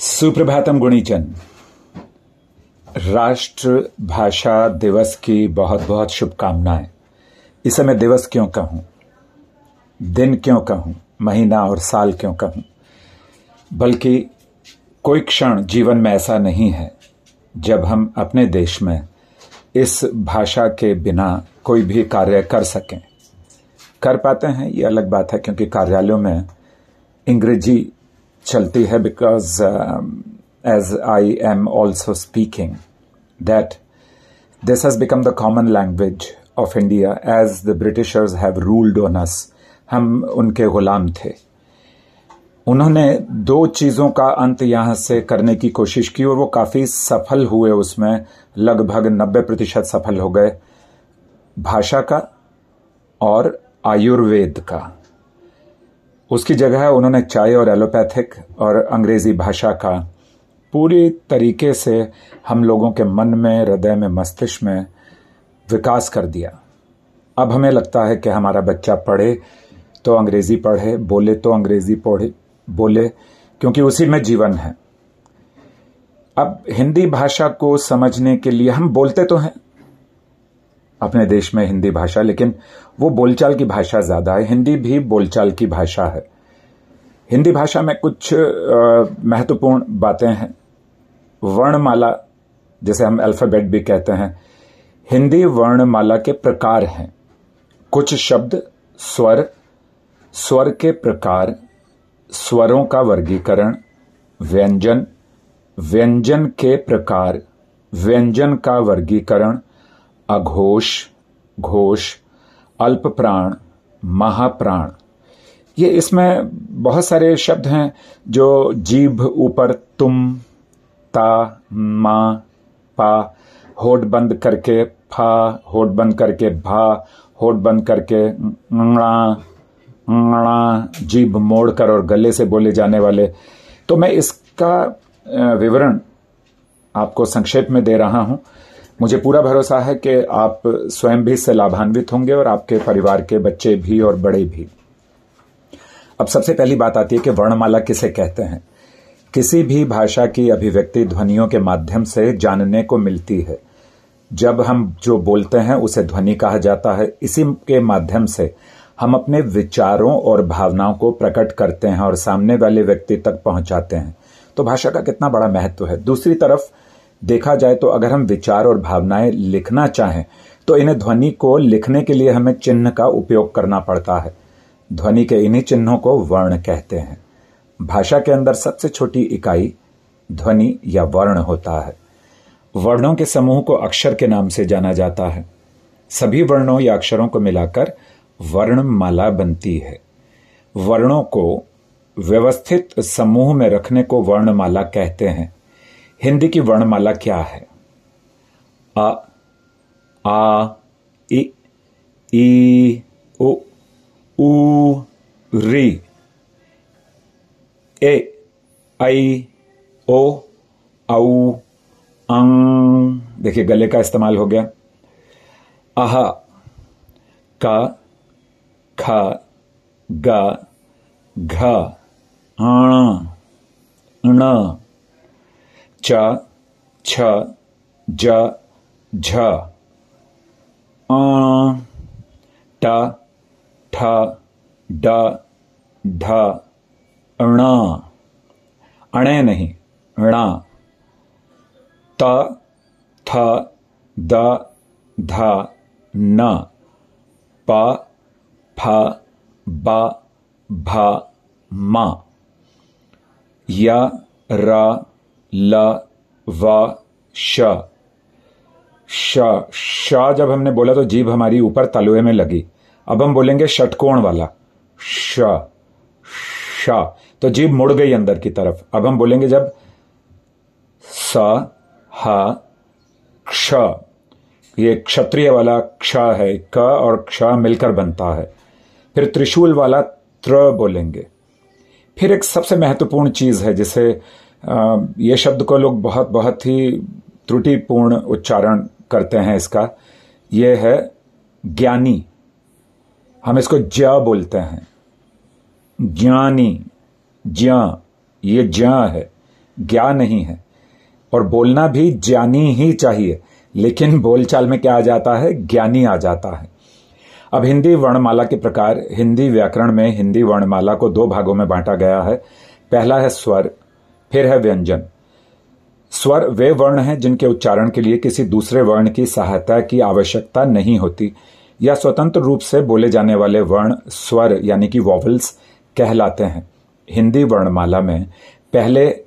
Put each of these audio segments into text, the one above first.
सुप्रभातम गुणीचंद राष्ट्र भाषा दिवस की बहुत बहुत शुभकामनाएँ। इसे मैं दिवस क्यों कहूँ? दिन क्यों कहूँ? महीना और साल क्यों कहूँ? बल्कि कोई क्षण जीवन में ऐसा नहीं है जब हम अपने देश में इस भाषा के बिना कोई भी कार्य कर सकें। कर पाते हैं, ये अलग बात है, क्योंकि कार्यालयों में अंग्रेज़ी चलती है because as I am also speaking that this has become the common language of India as the Britishers have ruled on us हम उनके गुलाम थे। उन्होंने दो चीज़ों का अंत यहाँ से करने की कोशिश की और वो काफ़ी सफल हुए उसमें। लगभग नब्बे प्रतिशत सफल हो गए। भाषा का और आयुर्वेद का। उसकी जगह उन्होंने चाय और एलोपैथिक और अंग्रेज़ी भाषा का पूरी तरीके से हम लोगों के मन में, हृदय में, मस्तिष्क में विकास कर दिया। अब हमें लगता है कि हमारा बच्चा पढ़े तो अंग्रेज़ी पढ़े, बोले तो अंग्रेज़ी पढ़े, बोले, क्योंकि उसी में जीवन है। अब हिंदी भाषा को समझने के लिए हम बोलते तो हैं। अपने देश में हिंदी भाषा, लेकिन वो बोलचाल की भाषा ज़्यादा है। हिंदी भी बोलचाल की भाषा है। हिंदी भाषा में कुछ महत्वपूर्ण बातें हैं। वर्णमाला, जैसे हम अल्फ़ाबेट भी कहते हैं, हिंदी वर्णमाला के प्रकार हैं। कुछ शब्द स्वर स्वर के प्रकार, स्वरों का वर्गीकरण, व्यंजन व्यंजन के प्रकार, व्यंजन का वर्गीकरण अघोष, घोष अल्प प्राण महाप्राण। ये इसमें बहुत सारे शब्द हैं जो जीभ ऊपर तुम, ता, मा, पा, होठ बंद करके फा, होठ बंद करके भा, होठ बंद करके ङा जीभ मोड़कर और गले से बोले जाने वाले। तो मैं इसका विवरण आपको संक्षेप में दे रहा हूँ। मुझे पूरा भरोसा है कि आप स्वयं भी इससे लाभान्वित होंगे और आपके परिवार के बच्चे भी और बड़े भी। अब सबसे पहली बात आती है कि वर्णमाला किसे कहते हैं? किसी भी भाषा की अभिव्यक्ति ध्वनियों के माध्यम से जानने को मिलती है। जब हम जो बोलते हैं, उसे ध्वनि कहा जाता है। इसी के माध्यम से हम अपने विचारों और भावनाओं को प्रकट करते हैं और सामने वाले व्यक्ति तक पहुंचाते हैं। तो भाषा का कितना बड़ा महत्व है। दूसरी तरफ़ देखा जाए तो अगर हम विचार और भावनाएँ लिखना चाहें तो इन्हें ध्वनि को लिखने के लिए हमें चिन्ह का उपयोग करना पड़ता है। ध्वनि के इन्हीं चिन्हों को वर्ण कहते हैं। भाषा के अंदर सबसे छोटी इकाई, ध्वनि या वर्ण होता है। वर्णों के समूह को अक्षर के नाम से जाना जाता है। सभी वर्णों या अक्षरों को मिलाकर वर्णमाला बनती है। वर्णों को व्यवस्थित समूह में रखने को वर्णमाला कहते हैं। हिंदी की वर्णमाला क्या है? अ, आ, इ, ई, उ री, ए आई ओ, औ अंग देखिए, गले का इस्तेमाल हो गया। अह, का, ख, ग, घ ण च, छ, ज, झ। अ, ट, ठ, ड, ढ। ण। अणे नहीं, णा। त, थ, द, ध, न। प, फ, ब, भ, म। य, र ल, व, श। श श जब हमने बोला तो जीभ हमारी ऊपर तलुए में लगी। अब हम बोलेंगे षटकोण वाला। श श। तो जीभ मुड़ गई अंदर की तरफ़। अब हम बोलेंगे जब स, ह, क्ष। ये क्षत्रिय वाला क्ष है, क और क्ष मिलकर बनता है। फिर त्रिशूल वाला त्र बोलेंगे। फिर एक सबसे महत्वपूर्ण चीज़ है जिसे ये शब्द को लोग बहुत बहुत ही त्रुटिपूर्ण उच्चारण करते हैं इसका। यह है ज्ञानी। हम इसको ज बोलते हैं। ज्ञानी। ज्ञ। ये ज्ञ है। ज्ञा नहीं है। और बोलना भी ज्ञानी ही चाहिए, लेकिन बोलचाल में क्या आ जाता है? ज्ञानी आ जाता है। अब हिंदी वर्णमाला के प्रकार, हिंदी व्याकरण में हिंदी वर्णमाला को दो भागों में बांटा गया है। पहला है स्वर फिर है व्यंजन। स्वर वे वर्ण हैं जिनके उच्चारण के लिए किसी दूसरे वर्ण की सहायता की आवश्यकता नहीं होती। या स्वतंत्र रूप से बोले जाने वाले वर्ण, स्वर यानी कि वॉवल्स कहलाते हैं। हिंदी वर्णमाला में पहले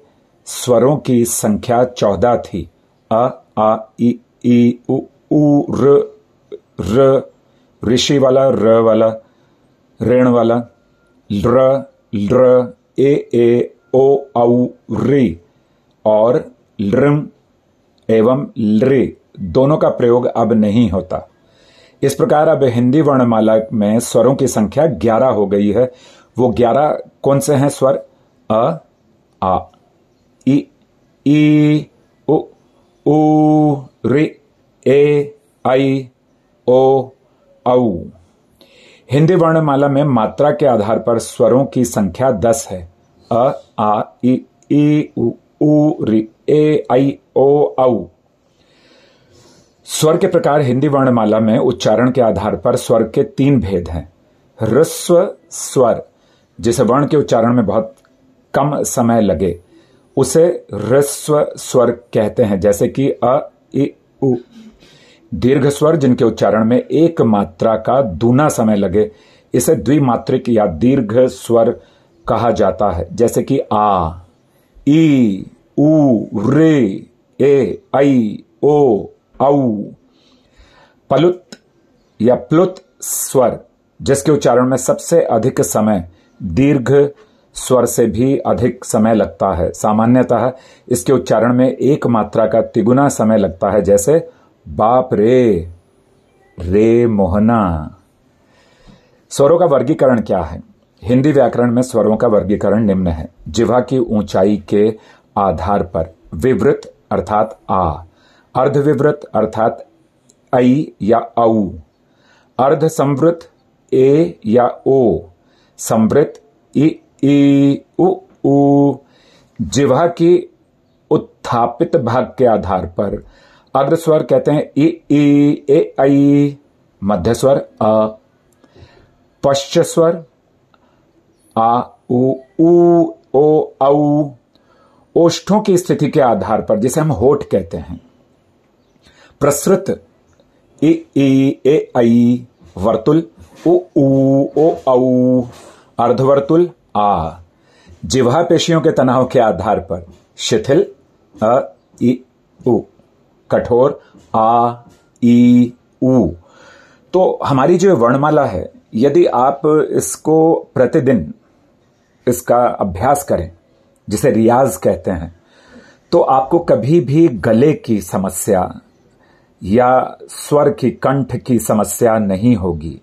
स्वरों की संख्या चौदह थी। अ, आ ई ई उ र र, ऋषि वाला, र वाला, ऋण वाला ल्र ल्र ए ए ओ औ री और लृम एवं लृ दोनों का प्रयोग अब नहीं होता। इस प्रकार अब हिंदी वर्णमाला में स्वरों की संख्या ग्यारह हो गई है। वो ग्यारह कौन से हैं स्वर? अ, आ ई ई उ उ, रि, ए, आई, ओ, औ। हिंदी वर्णमाला में मात्रा के आधार पर स्वरों की संख्या दस है। अ आ ई ई उ उ रि ए आई ओ औ स्वर के प्रकार हिंदी वर्णमाला में उच्चारण के आधार पर स्वर के तीन भेद हैं। ह्रस्व, स्वर, जिसे वर्ण के उच्चारण में बहुत कम समय लगे, उसे ह्रस्व स्वर कहते हैं, जैसे कि अ, इ, उ। दीर्घ स्वर, जिनके उच्चारण में एक मात्रा का दूना समय लगे, इसे द्विमात्रिक या दीर्घ स्वर कहा जाता है। जैसे कि आ, ई, उ, रे, ए, आई, ओ, औ। पलुत या प्लुत स्वर, जिसके उच्चारण में सबसे अधिक समय, दीर्घ स्वर से भी अधिक समय लगता है। सामान्यतः इसके उच्चारण में एक मात्रा का तिगुना समय लगता है, जैसे, बाप रे रे मोहना। स्वरों का वर्गीकरण क्या है? हिंदी व्याकरण में स्वरों का वर्गीकरण निम्न है। जिवा की ऊंचाई के आधार पर विवृत अर्थात आ, अर्धविवृत अर्थात आई या औ अर्ध संवृत ए या ओ, संवृत इ ई उ जिवा की उत्थापित भाग के आधार पर अग्र स्वर कहते हैं इ ई ए आई मध्य स्वर अ पश्च स्वर आ, उ उ, ओ, औ ओष्ठों की स्थिति के आधार पर, जिसे हम होठ कहते हैं। प्रसृत, इ ई ए, आई, वर्तुल, उ उ, ओ, औ, अर्धवर्तुल, आ। जिह्वा पेशियों के तनाव के आधार पर, शिथिल, अ, इ, उ। कठोर, आ ई उ। तो हमारी जो वर्णमाला है, यदि आप इसको प्रतिदिन इसका अभ्यास करें, जिसे रियाज कहते हैं तो आपको कभी भी गले की समस्या या स्वर की, कंठ की समस्या नहीं होगी।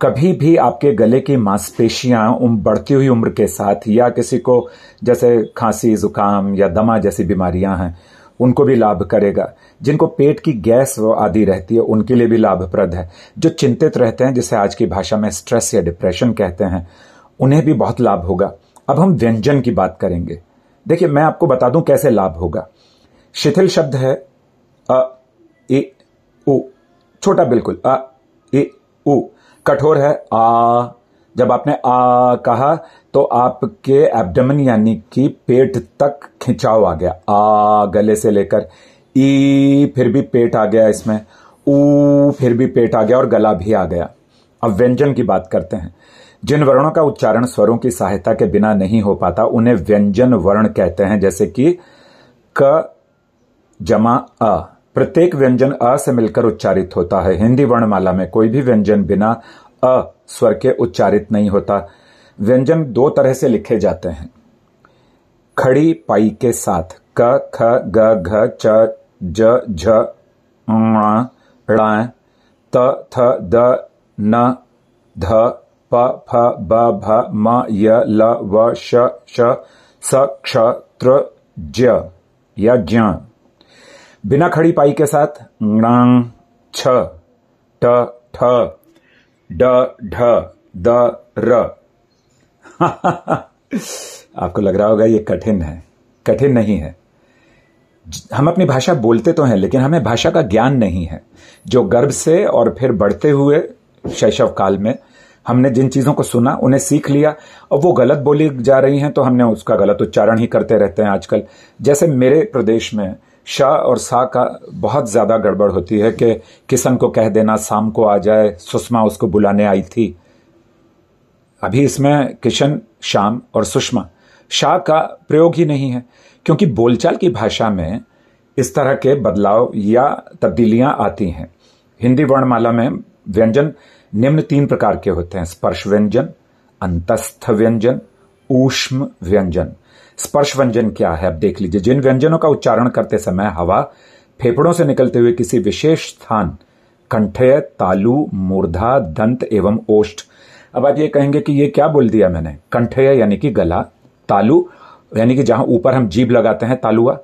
कभी भी आपके गले की मांसपेशियाँ बढ़ती हुई उम्र के साथ या किसी को, जैसे खांसी, जुकाम या दमा जैसी बीमारियाँ हैं, उनको भी लाभ करेगा। जिनको पेट की गैस आदि रहती है, उनके लिए भी लाभप्रद है। जो चिंतित रहते हैं, जिसे आज की भाषा में स्ट्रेस या डिप्रेशन कहते हैं उन्हें भी बहुत लाभ होगा। अब हम व्यंजन की बात करेंगे। देखिए, मैं आपको बता दूँ कैसे लाभ होगा। शिथिल शब्द है, अ, ए, उ। छोटा बिल्कुल, अ, ए, उ। कठोर है, आ। जब आपने आ कहा तो आपके एब्डमन यानी कि पेट तक खिंचाव आ गया। आ, गले से लेकर, ई, फिर भी पेट आ गया इसमें ऊ फिर भी पेट आ गया और गला भी आ गया। अब व्यंजन की बात करते हैं। जिन वर्णों का उच्चारण स्वरों की सहायता के बिना नहीं हो पाता, उन्हें व्यंजन वर्ण कहते हैं, जैसे कि क, जमा, अ। प्रत्येक व्यंजन अ से मिलकर उच्चारित होता है। हिंदी वर्णमाला में कोई भी व्यंजन बिना अ स्वर के उच्चारित नहीं होता। व्यंजन दो तरह से लिखे जाते हैं। खड़ी, पाई के साथ। क, ख, ग, घ, च, ज, झ ण। त थ, द, न, ध। फ ब भ म य ल व श श स क्ष त्र ज या बिना खड़ी पाई के साथ ङ छ, ट, ठ, ड, ढ, द, र। आपको लग रहा होगा ये कठिन है, कठिन नहीं है। हम अपनी भाषा बोलते तो हैं, लेकिन हमें भाषा का ज्ञान नहीं है। जो गर्भ से और फिर बढ़ते हुए शैशव काल में हमने जिन चीज़ों को सुना, उन्हें सीख लिया, और वो गलत बोली जा रही हैं तो हमने उसका गलत उच्चारण ही करते रहते हैं आजकल। जैसे मेरे प्रदेश में शाह और सा का बहुत ज़्यादा गड़बड़ होती है कि किशन को कह देना, शाम को आ जाए, सुषमा उसको बुलाने आई थी। अभी इसमें किशन, शाम और सुषमा, शाह का प्रयोग ही नहीं है, क्योंकि बोलचाल की भाषा में इस तरह के बदलाव या तब्दीलियाँ आती हैं। हिंदी वर्णमाला में व्यंजन निम्न तीन प्रकार के होते हैं, स्पर्श व्यंजन, अंतस्थ व्यंजन, ऊष्म व्यंजन। स्पर्श व्यंजन क्या है? अब देख लीजिए, जिन व्यंजनों का उच्चारण करते समय हवा फेफड़ों से निकलते हुए किसी विशेष स्थान कंठय तालु, मूर्धा, दंत एवं ओष्ठ। अब आप ये कहेंगे कि ये क्या बोल दिया मैंने? कंठय यानी कि गला, तालु, यानी कि जहाँ ऊपर हम जीभ लगाते हैं, तालुआ,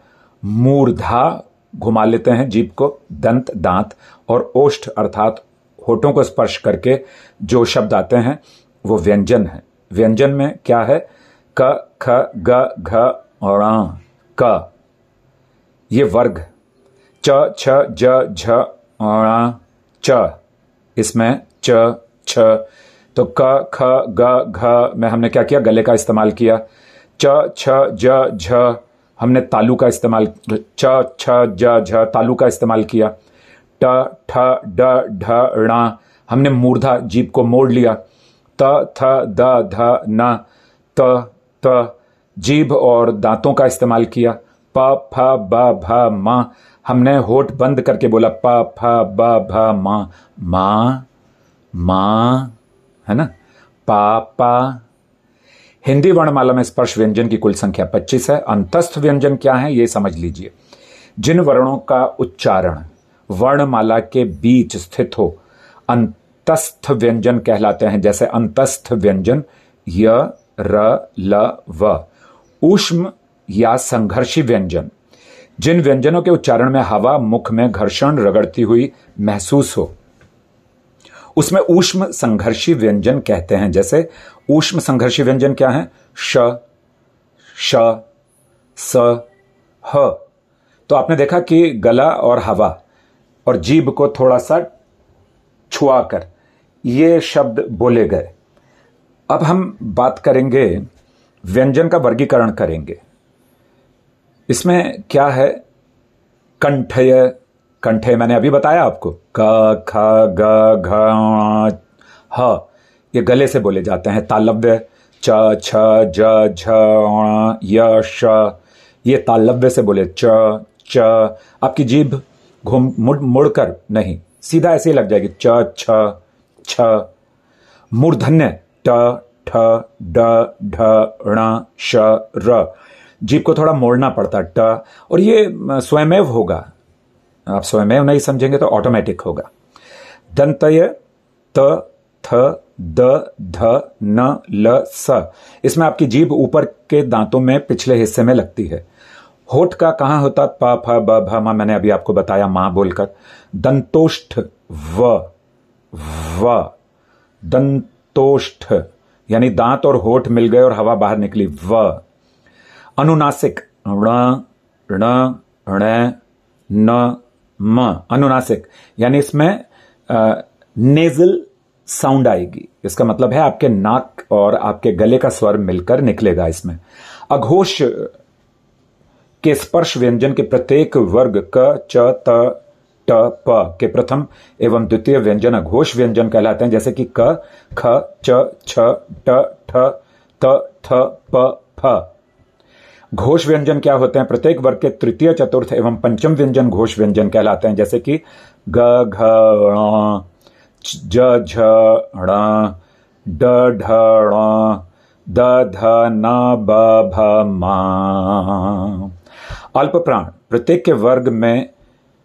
मूर्धा घुमा लेते हैं जीभ को, दंत, दांत और ओष्ठ अर्थात होठों को स्पर्श करके जो शब्द आते हैं, वो व्यंजन है। व्यंजन में क्या है? क, ख, ग, घ और क। ये वर्ग च, छ, ज, झ और च। इसमें च, छ। तो क, ख, ग, घ में हमने क्या किया? गले का इस्तेमाल किया। च, छ, ज, झ। हमने तालू का इस्तेमाल, च, छ, ज, झ तालू का इस्तेमाल किया। ट, ठ, ड, ढ, ण। हमने मूर्धा जीप को मोड़ लिया। त, थ, द, ध, न। त त। जीभ और दांतों का इस्तेमाल किया। प, फ, ब, भ, म। हमने होठ बंद करके बोला, प, फ, ब, भ, म। मा मा, है ना? पा पा। हिंदी वर्णमाला में स्पर्श व्यंजन की कुल संख्या 25 है। अंतस्थ व्यंजन क्या है, ये समझ लीजिए। जिन वर्णों का उच्चारण वर्णमाला के बीच स्थित हो। अंतस्थ व्यंजन कहलाते हैं। जैसे अंतस्थ व्यंजन, य, र, ल, व। ऊष्म या संघर्षी व्यंजन। जिन व्यंजनों के उच्चारण में हवा मुख में घर्षण रगड़ती हुई महसूस हो, उसमें ऊष्म संघर्षी व्यंजन कहते हैं। जैसे ऊष्म संघर्षी व्यंजन क्या है? श श, स, ह। तो आपने देखा कि गला और हवा और जीभ को थोड़ा सा छुआ कर ये शब्द बोले गए। अब हम बात करेंगे, व्यंजन का वर्गीकरण करेंगे। इसमें क्या है? कंठय कंठय मैंने अभी बताया आपको। क, ख, ग, घ, ह। ये गले से बोले जाते हैं, तालव्य। च, छ, ज, झ य, श। ये तालव्य से बोले च च। आपकी जीभ घूम, मुड़, मुड़कर नहीं। सीधा ऐसे ही लग जाएगी, च, छ छ। मूर्धन्य, ट, ठ, ड, ढ, ण, श, र। जीप को थोड़ा मोड़ना पड़ता ट। और ये स्वयमेव होगा। आप स्वयमेव नहीं समझेंगे तो ऑटोमेटिक होगा। दंतय, त, थ, द, ध, न, ल, स। इसमें आपकी जीभ ऊपर के दांतों में पिछले हिस्से में लगती है। होठ का कहाँ होता? प, फ, ब, भ, म, मैंने अभी आपको बताया माँ बोलकर। दंतोष्ठ, व व, दंतोष्ठ, यानी दांत और होठ मिल गए और हवा बाहर निकली। व, अनुनासिक, ण ण न, म, अनुनासिक, यानी इसमें नेजल साउंड आएगी। इसका मतलब है आपके नाक और आपके गले का स्वर मिलकर निकलेगा इसमें। अघोष के स्पर्श व्यंजन के प्रत्येक वर्ग क, च, त, ट, प के प्रथम एवं द्वितीय व्यंजन अघोष व्यंजन कहलाते हैं, जैसे कि क, ख, च, छ, ट, ठ, त, थ, प, फ। घोष व्यंजन क्या होते हैं? प्रत्येक वर्ग के तृतीय, चतुर्थ एवं पंचम व्यंजन घोष व्यंजन कहलाते हैं, जैसे कि ग, घ ज, झ ड, ढ ध, न, ब, भ, मा। अल्प प्राण प्रत्येक के वर्ग में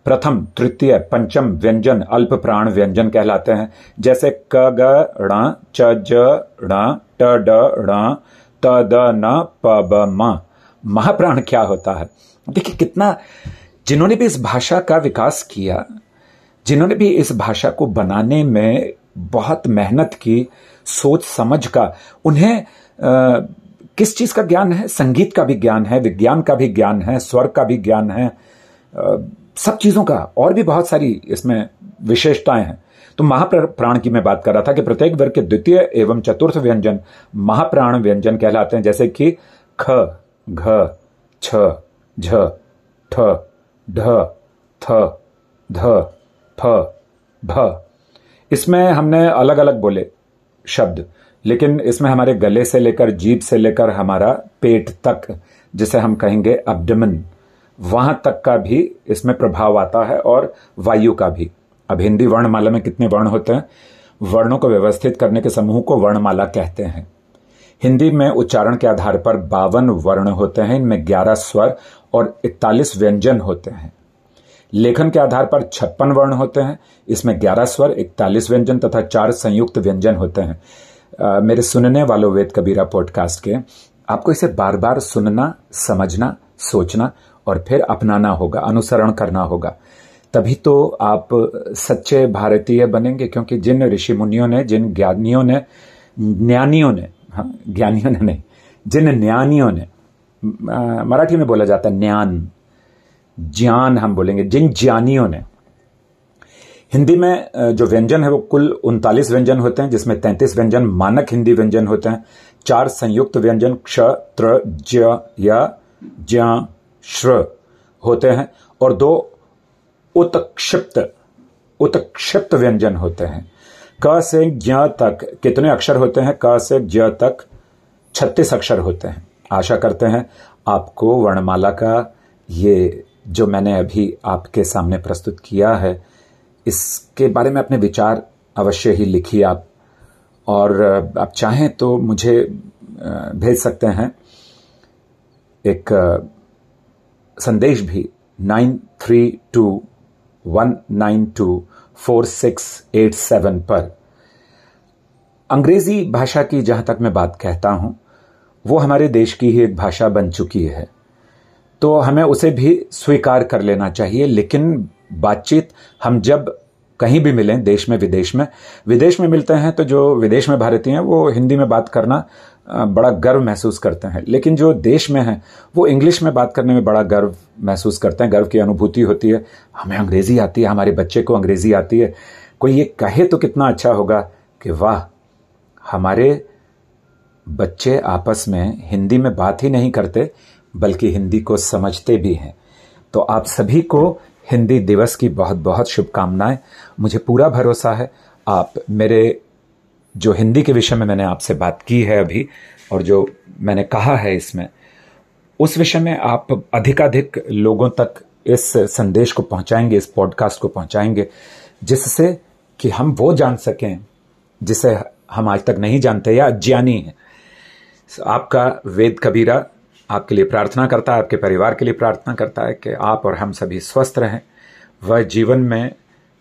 प्रथम तृतीय पंचम व्यंजन अल्प प्राण व्यंजन कहलाते हैं। जैसे क ग ण च ज ण ट ड ण त द न प ब म। महाप्राण क्या होता है? देखिए कितना जिन्होंने भी इस भाषा का विकास किया जिन्होंने भी इस भाषा को बनाने में बहुत मेहनत की सोच समझ का उन्हें आ, किस चीज़ का ज्ञान है? संगीत का भी ज्ञान है, विज्ञान का भी ज्ञान है, स्वर का भी ज्ञान है सब चीज़ों का। और भी बहुत सारी इसमें विशेषताएँ हैं। तो महाप्राण की मैं बात कर रहा था कि प्रत्येक वर्ग के द्वितीय एवं चतुर्थ व्यंजन महाप्राण व्यंजन कहलाते हैं। जैसे कि ख, घ, छ, झ, ठ, ढ, थ, ध, फ, भ। इसमें हमने अलग अलग बोले शब्द। लेकिन इसमें हमारे गले से लेकर जीप से लेकर हमारा पेट तक, जिसे हम कहेंगे अब्डमन वहाँ तक का भी इसमें प्रभाव आता है और वायु का भी। अब हिंदी वर्णमाला में कितने वर्ण होते हैं? वर्णों को व्यवस्थित करने के समूह को वर्णमाला कहते हैं। हिंदी में उच्चारण के आधार पर बावन वर्ण होते हैं, इनमें ग्यारह स्वर और इकतालीस व्यंजन होते हैं। लेखन के आधार पर छप्पन वर्ण होते हैं, इसमें ग्यारह स्वर, इकतालीस व्यंजन तथा चार संयुक्त व्यंजन होते हैं। मेरे सुनने वालों वेद कबीरा पॉडकास्ट के, आपको इसे बार बार सुनना, समझना, सोचना और फिर अपनाना होगा, अनुसरण करना होगा। तभी तो आप सच्चे भारतीय बनेंगे, क्योंकि जिन ऋषि मुनियों ने, जिन ज्ञानियों ने ज्ञानियों ने हाँ ज्ञानियों ने नहीं, जिन ज्ञानियों ने मराठी में बोला जाता है ज्ञान ज्ञान हम बोलेंगे, जिन ज्ञानियों ने हिंदी में जो व्यंजन है वो कुल उनतालीस व्यंजन होते हैं, जिसमें तैंतीस व्यंजन मानक हिंदी व्यंजन होते हैं, चार संयुक्त व्यंजन क्ष, त्र ज या ज्ञ श्र होते हैं, और दो उत्क्षिप्त उत्क्षिप्त व्यंजन होते हैं। क से ज्ञ तक कितने अक्षर होते हैं? क से ज्ञ तक छत्तीस अक्षर होते हैं। आशा करते हैं आपको वर्णमाला का ये जो मैंने अभी आपके सामने प्रस्तुत किया है इसके बारे में अपने विचार अवश्य ही लिखिए आप। और आप चाहें तो मुझे भेज सकते हैं। एक संदेश भी, nine three two one nine two four six eight seven पर। अंग्रेज़ी भाषा की जहाँ तक मैं बात कहता हूँ, वो हमारे देश की ही एक भाषा बन चुकी है। तो हमें उसे भी स्वीकार कर लेना चाहिए, लेकिन बातचीत हम जब कहीं भी मिलें, देश में, विदेश में। विदेश में मिलते हैं तो जो विदेश में भारतीय हैं, वो हिंदी में बात करना बड़ा गर्व महसूस करते हैं। लेकिन जो देश में है, वो इंग्लिश में बात करने में बड़ा गर्व महसूस करते हैं। गर्व की अनुभूति होती है। हमें अंग्रेज़ी आती है, हमारे बच्चे को अंग्रेज़ी आती है। कोई ये कहे तो कितना अच्छा होगा कि वाह, हमारे बच्चे आपस में हिंदी में बात ही नहीं करते, बल्कि हिंदी को समझते भी हैं। तो आप सभी को हिंदी दिवस की बहुत बहुत शुभकामनाएँ। मुझे पूरा भरोसा है। आप मेरे जो हिंदी के विषय में मैंने आपसे बात की है अभी और जो मैंने कहा है इसमें, उस विषय में आप अधिकाधिक लोगों तक इस संदेश को पहुंचाएँगे, इस पॉडकास्ट को पहुंचाएँगे, जिससे कि हम वो जान सकें, जिसे हम आज तक नहीं जानते या अज्ञानी हैं। आपका वेद कबीरा आपके लिए प्रार्थना करता है, आपके परिवार के लिए प्रार्थना करता है कि आप और हम सभी स्वस्थ रहें। वह जीवन में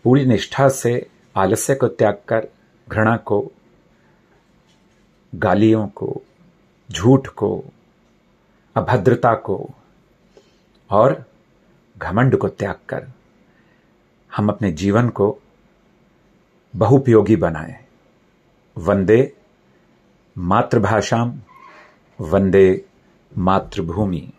पूरी निष्ठा से, आलस्य को त्याग कर, घृणा को, गालियों को, झूठ को, अभद्रता को और घमंड को त्याग कर हम अपने जीवन को बहुपयोगी बनाएँ। वंदे मातृभाषाम, वंदे मातृभूमि।